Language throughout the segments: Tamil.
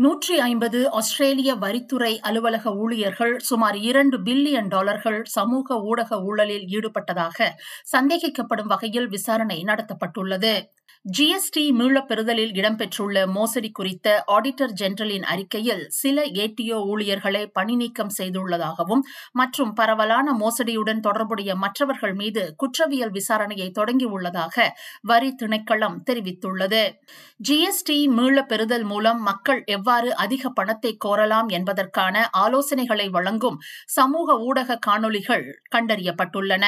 நூற்றி ஐம்பது ஆஸ்திரேலிய வரித்துறை அலுவலக ஊழியர்கள் சுமார் இரண்டு பில்லியன் டாலர்கள் சமூக ஊடக ஊழலில் ஈடுபட்டதாக சந்தேகிக்கப்படும் வகையில் விசாரணை நடத்தப்பட்டுள்ளது. ஜிஎஸ்டி மீளப் பெறுதலில் இடம்பெற்றுள்ள மோசடி குறித்த ஆடிட்டர் ஜெனரலின் அறிக்கையில் சில ஏடிஓ ஊழியர்களை பணிநீக்கம் செய்துள்ளதாகவும் மற்றும் பரவலான மோசடியுடன் தொடர்புடைய மற்றவர்கள் மீது குற்றவியல் விசாரணையை தொடங்கியுள்ளதாக வரி திணைக்களம் தெரிவித்துள்ளது. ஜிஎஸ்டி மீளப்பெறுதல் மூலம் மக்கள் எவ்வாறு அதிக பணத்தை கோரலாம் என்பதற்கான ஆலோசனைகளை வழங்கும் சமூக ஊடக காணொலிகள் கண்டறியப்பட்டுள்ளன.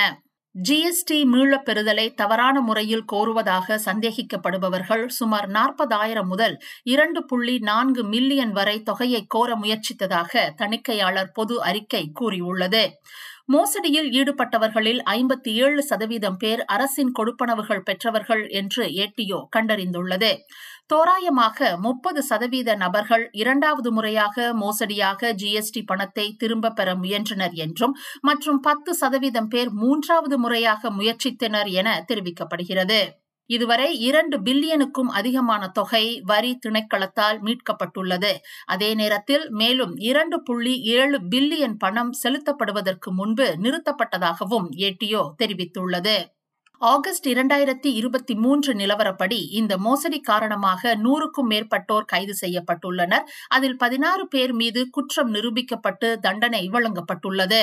ஜிஎஸ்டி மீளப் பெறுதலை தவறான முறையில் கோருவதாக சந்தேகிக்கப்படுபவர்கள் சுமார் நாற்பதாயிரம் முதல் இரண்டு புள்ளி நான்கு மில்லியன் வரை தொகையை கோர முயற்சித்ததாக தணிக்கையாளர் பொது அறிக்கை கூறியுள்ளது. மோசடியில் ஈடுபட்டவர்களில் ஐம்பத்தி ஏழு சதவீதம் பேர் அரசின் கொடுப்பனவுகள் பெற்றவர்கள் என்று ஏடிஓ கண்டறிந்துள்ளது. தோராயமாக முப்பது சதவீத நபர்கள் இரண்டாவது முறையாக மோசடியாக ஜிஎஸ்டி பணத்தை திரும்ப பெற முயன்றனர் என்றும் மற்றும் பத்து சதவீதம் பேர் மூன்றாவது முறையாக முயற்சித்தனர் என தெரிவிக்கப்படுகிறது. இதுவரை இரண்டு பில்லியனுக்கும் அதிகமான தொகை வரி திணைக்களத்தால் மீட்கப்பட்டுள்ளது. அதே நேரத்தில் மேலும் இரண்டு புள்ளி ஏழு பில்லியன் பணம் செலுத்தப்படுவதற்கு முன்பு நிறுத்தப்பட்டதாகவும் ஏடிஓ தெரிவித்துள்ளது. ஆகஸ்ட் இரண்டாயிரத்தி இருபத்தி மூன்று நிலவரப்படி இந்த மோசடி காரணமாக நூறுக்கும் மேற்பட்டோர் கைது செய்யப்பட்டுள்ளனர். அதில் பதினாறு பேர் மீது குற்றம் நிரூபிக்கப்பட்டு தண்டனை வழங்கப்பட்டுள்ளது.